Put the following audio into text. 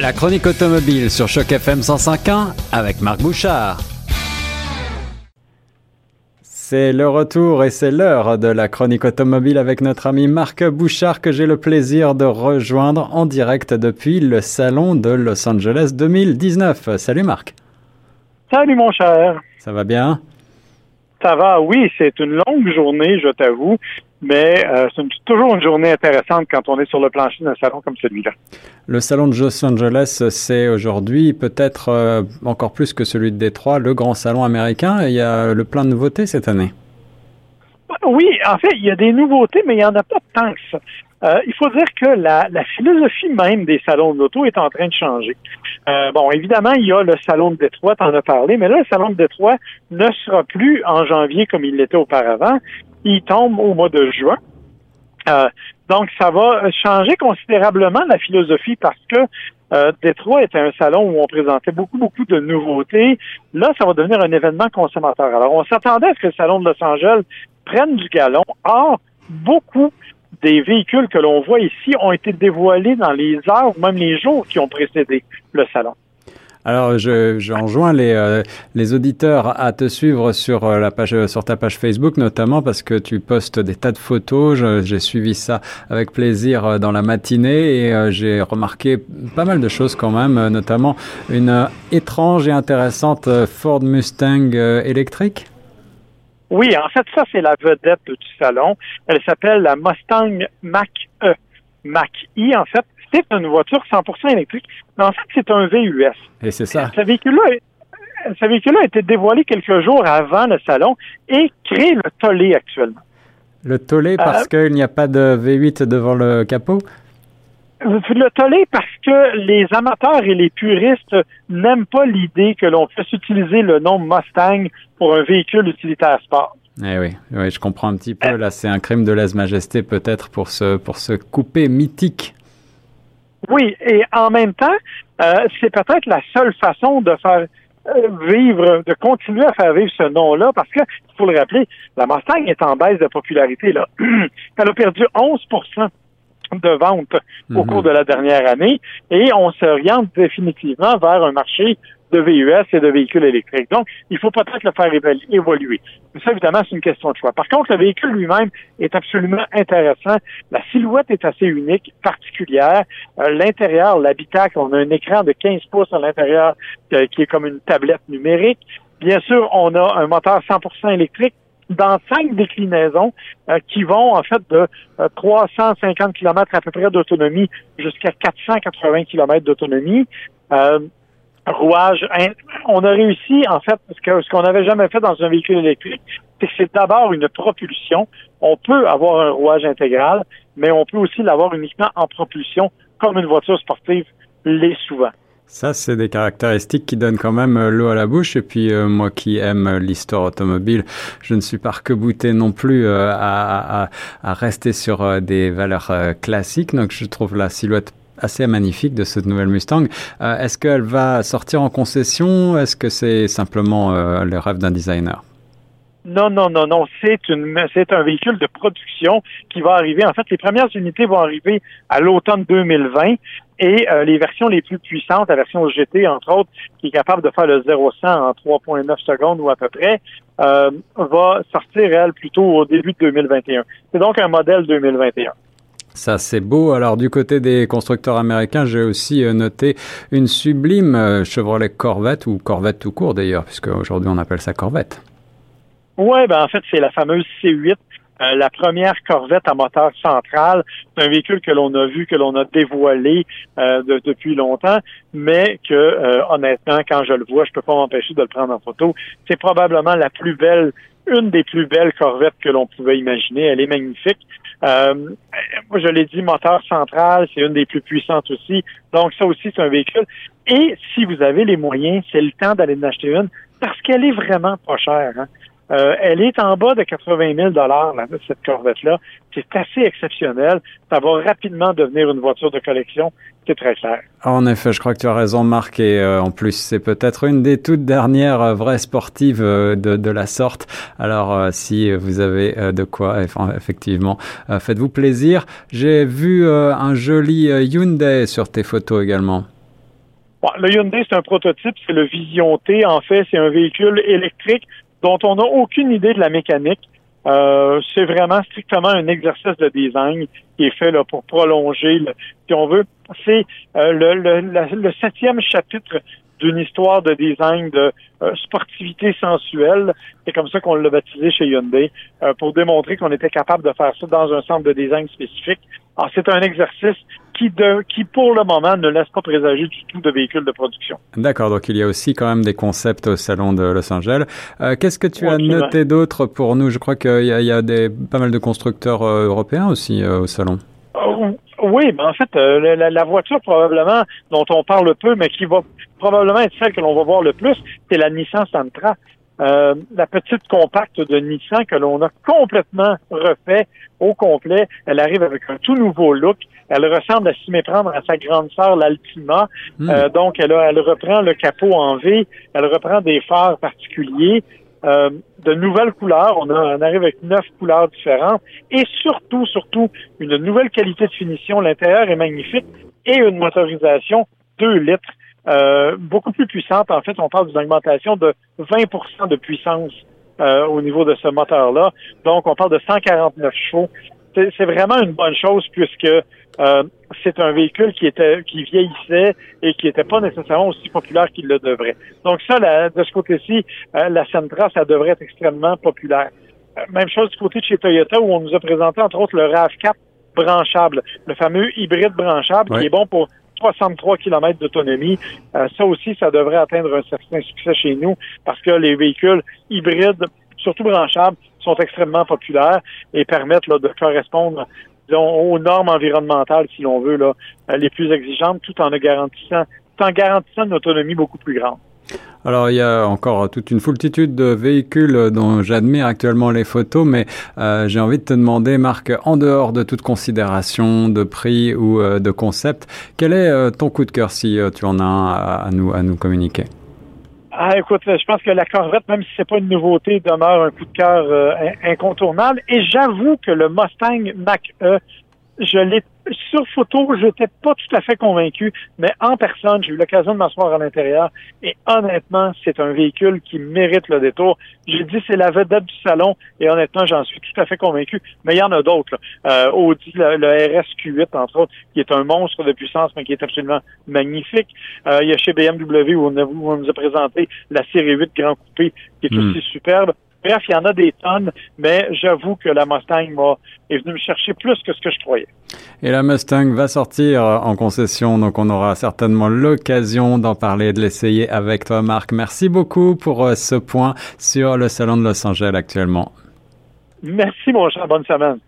La chronique automobile sur Choc FM 105.1 avec Marc Bouchard. C'est le retour et c'est l'heure de la chronique automobile avec notre ami Marc Bouchard que j'ai le plaisir de rejoindre en direct depuis le salon de Los Angeles 2019. Salut Marc. Salut mon cher. Ça va bien? Ça va, oui, c'est une longue journée, je t'avoue mais euh, c'est toujours une journée intéressante quand on est sur le plancher d'un salon comme celui-là. Le salon de Los Angeles, c'est aujourd'hui peut-être euh, encore plus que celui de Détroit, le grand salon américain. Il y a le plein de nouveautés cette année. Oui, en fait, il y a des nouveautés, mais il n'y en a pas tant que ça. Euh, il faut dire que la, la, philosophie même des salons de l'auto est en train de changer. bon, évidemment, il y a le salon de Détroit, tu en as parlé, mais là, le salon de Détroit ne sera plus en janvier comme il l'était auparavant il tombe au mois de juin. Euh, donc, ça va changer considérablement la philosophie parce que euh, Détroit était un salon où on présentait beaucoup, beaucoup de nouveautés. Là, ça va devenir un événement consommateur. Alors, on s'attendait à ce que le salon de Los Angeles prenne du galon. Or, beaucoup des véhicules que l'on voit ici ont été dévoilés dans les heures ou même les jours qui ont précédé le salon. Alors, je, j'enjoins les, euh, les auditeurs à te suivre sur euh, la page, sur ta page Facebook, notamment parce que tu postes des tas de photos. j'ai suivi ça avec plaisir euh, dans la matinée et j'ai remarqué pas mal de choses quand même, notamment une étrange et intéressante Ford Mustang électrique. Oui, en fait, ça, c'est la vedette du salon. Elle s'appelle la Mustang Mach-E. Mach-E, en fait, c'est une voiture 100% électrique, mais en fait, c'est un VUS. Et c'est ça. Ce véhicule-là, ce véhicule a été dévoilé quelques jours avant le salon et crée le tollé actuellement. Le tollé parce euh, qu'il n'y a pas de V8 devant le capot? Le tollé parce que les amateurs et les puristes n'aiment pas l'idée que l'on puisse utiliser le nom Mustang pour un véhicule utilitaire sport. Eh oui, oui, je comprends un petit peu. Là, c'est un crime de lèse-majesté peut-être pour ce, pour ce coupé mythique oui, et en même temps, euh, c'est peut-être la seule façon de faire euh, vivre, de continuer à faire vivre ce nom-là, parce que, il faut le rappeler, la Mustang est en baisse de popularité. Là. Elle a perdu 11 de ventes au mhm. cours de la dernière année et on s'oriente définitivement vers un marché de VUS et de véhicules électriques. Donc, il faut peut-être le faire évoluer. Mais ça, évidemment, c'est une question de choix. Par contre, le véhicule lui-même est absolument intéressant. La silhouette est assez unique, particulière. Euh, l'intérieur, l'habitacle, on a un écran de 15 pouces à l'intérieur euh, qui est comme une tablette numérique. Bien sûr, on a un moteur 100% électrique dans cinq déclinaisons euh, qui vont en fait de 350 km à peu près d'autonomie jusqu'à 480 km d'autonomie. Euh, rouage. On a réussi, en fait, ce qu'on n'avait jamais fait dans un véhicule électrique, c'est que c'est d'abord une propulsion. On peut avoir un rouage intégral, mais on peut aussi l'avoir uniquement en propulsion, comme une voiture sportive l'est souvent. Ça, c'est des caractéristiques qui donnent quand même euh, l'eau à la bouche. Et puis, euh, moi qui aime l'histoire automobile, je ne suis pas arc-bouté non plus euh, à, rester sur des valeurs classiques. Donc, je trouve la silhouette assez magnifique de cette nouvelle Mustang. Euh, est-ce qu'elle va sortir en concession Est-ce que c'est simplement euh, le rêve d'un designer? Non, non, non, non. C'est un véhicule de production qui va arriver. En fait, les premières unités vont arriver à l'automne 2020 et euh, les versions les plus puissantes, la version GT entre autres, qui est capable de faire le 0 100 en 3.9 secondes ou à peu près, va sortir elle plutôt au début de 2021. C'est donc un modèle 2021. Ça, c'est beau. Alors, du côté des constructeurs américains, j'ai aussi euh, noté une sublime euh, Chevrolet Corvette, ou Corvette tout court d'ailleurs, puisque aujourd'hui on appelle ça Corvette. Oui, ben en fait, c'est la fameuse C8 euh, la première Corvette à moteur central, c'est un véhicule que l'on a vu, que l'on a dévoilé depuis longtemps, mais que honnêtement, quand je le vois, je peux pas m'empêcher de le prendre en photo. C'est probablement la plus belle, une des plus belles Corvettes que l'on pouvait imaginer. Elle est magnifique. Euh, moi, je l'ai dit, moteur central, c'est une des plus puissantes aussi. Donc, ça aussi, c'est un véhicule. Et si vous avez les moyens, c'est le temps d'aller en acheter une parce qu'elle est vraiment pas chère. Hein. Euh, elle est en bas de 80 000 dollars cette Corvette-là. C'est assez exceptionnel. Ça va rapidement devenir une voiture de collection. C'est très clair. En effet, je crois que tu as raison, Marc. Et euh, en plus, c'est peut-être une des toutes dernières euh, vraies sportives de, de, la sorte. Alors, si vous avez de quoi, effectivement, faites-vous plaisir. J'ai vu un joli Hyundai sur tes photos également. Bon, le Hyundai, c'est un prototype, c'est le Vision T. En fait, c'est un véhicule électrique dont on n'a aucune idée de la mécanique. Euh, c'est vraiment strictement un exercice de design qui est fait là, pour prolonger, le, si on veut. C'est euh, le, le, le, septième chapitre d'une histoire de design de euh, sportivité sensuelle. C'est comme ça qu'on l'a baptisé chez Hyundai, euh, pour démontrer qu'on était capable de faire ça dans un centre de design spécifique. Alors, c'est un exercice qui, de, qui, pour le moment, ne laisse pas présager du tout de véhicules de production. D'accord, donc il y a aussi quand même des concepts au Salon de Los Angeles. Euh, Qu'est-ce que tu as noté d'autre pour nous? Je crois qu'il y, y, a des, pas mal de constructeurs euh, européens aussi au Salon. Oui, mais en fait, euh, la, la, voiture probablement dont on parle peu, mais qui va probablement être celle que l'on va voir le plus, c'est la Nissan Sentra. Euh, la petite compacte de Nissan que l'on a complètement refait au complet. Elle arrive avec un tout nouveau look. Elle ressemble à s'y méprendre à sa grande sœur, l'Altima. Hmm. Euh, donc, elle, a, elle reprend le capot en V. Elle reprend des phares particuliers. Euh, de nouvelles couleurs. On, a, on arrive avec neuf couleurs différentes et surtout, surtout, une nouvelle qualité de finition. L'intérieur est magnifique et une motorisation 2 litres. Euh, beaucoup plus puissante. En fait, on parle d'une augmentation de 20% de puissance euh, au niveau de ce moteur-là. Donc, on parle de 149 chevaux. C'est vraiment une bonne chose puisque euh, c'est un véhicule qui était qui vieillissait et qui n'était pas nécessairement aussi populaire qu'il le devrait. Donc ça, de ce côté-ci, euh, la Sentra, ça devrait être extrêmement populaire. Euh, même chose du côté de chez Toyota où on nous a présenté entre autres le RAV4 branchable, le fameux hybride branchable qui est bon pour 63 km d'autonomie. ça aussi, ça devrait atteindre un certain succès chez nous parce que les véhicules hybrides, surtout branchables, sont extrêmement populaires et permettent là, de correspondre aux normes environnementales, si l'on veut, là, euh, les plus exigeantes, tout en garantissant, tout en garantissant une autonomie beaucoup plus grande. Alors il y a encore toute une foultitude de véhicules dont j'admire actuellement les photos, mais euh, j'ai envie de te demander, Marc, en dehors de toute considération de prix ou euh, de concept, quel est euh, ton coup de cœur si tu en as un à, à, nous à nous communiquer? Ah, écoute, je pense que la Corvette, même si c'est pas une nouveauté, demeure un coup de cœur incontournable. Et j'avoue que le Mustang Mach-E, je l'ai sur photo, je n'étais pas tout à fait convaincu, mais en personne, j'ai eu l'occasion de m'asseoir à l'intérieur et honnêtement, c'est un véhicule qui mérite le détour. J'ai dit c'est la vedette du salon et honnêtement, j'en suis tout à fait convaincu. Mais il y en a d'autres. Euh, Audi, le, le, RSQ8 entre autres, qui est un monstre de puissance, mais qui est absolument magnifique. Euh, il y a chez BMW où on, a, où on, nous a présenté la série 8 Grand Coupé, qui est mm. aussi superbe. Bref, il y en a des tonnes, mais j'avoue que la Mustang m'a est venue me chercher plus que ce que je croyais. Et la Mustang va sortir en concession, donc on aura certainement l'occasion d'en parler et de l'essayer avec toi, Marc. Merci beaucoup pour euh, ce point sur le salon de Los Angeles actuellement. Merci, mon cher. Bonne semaine.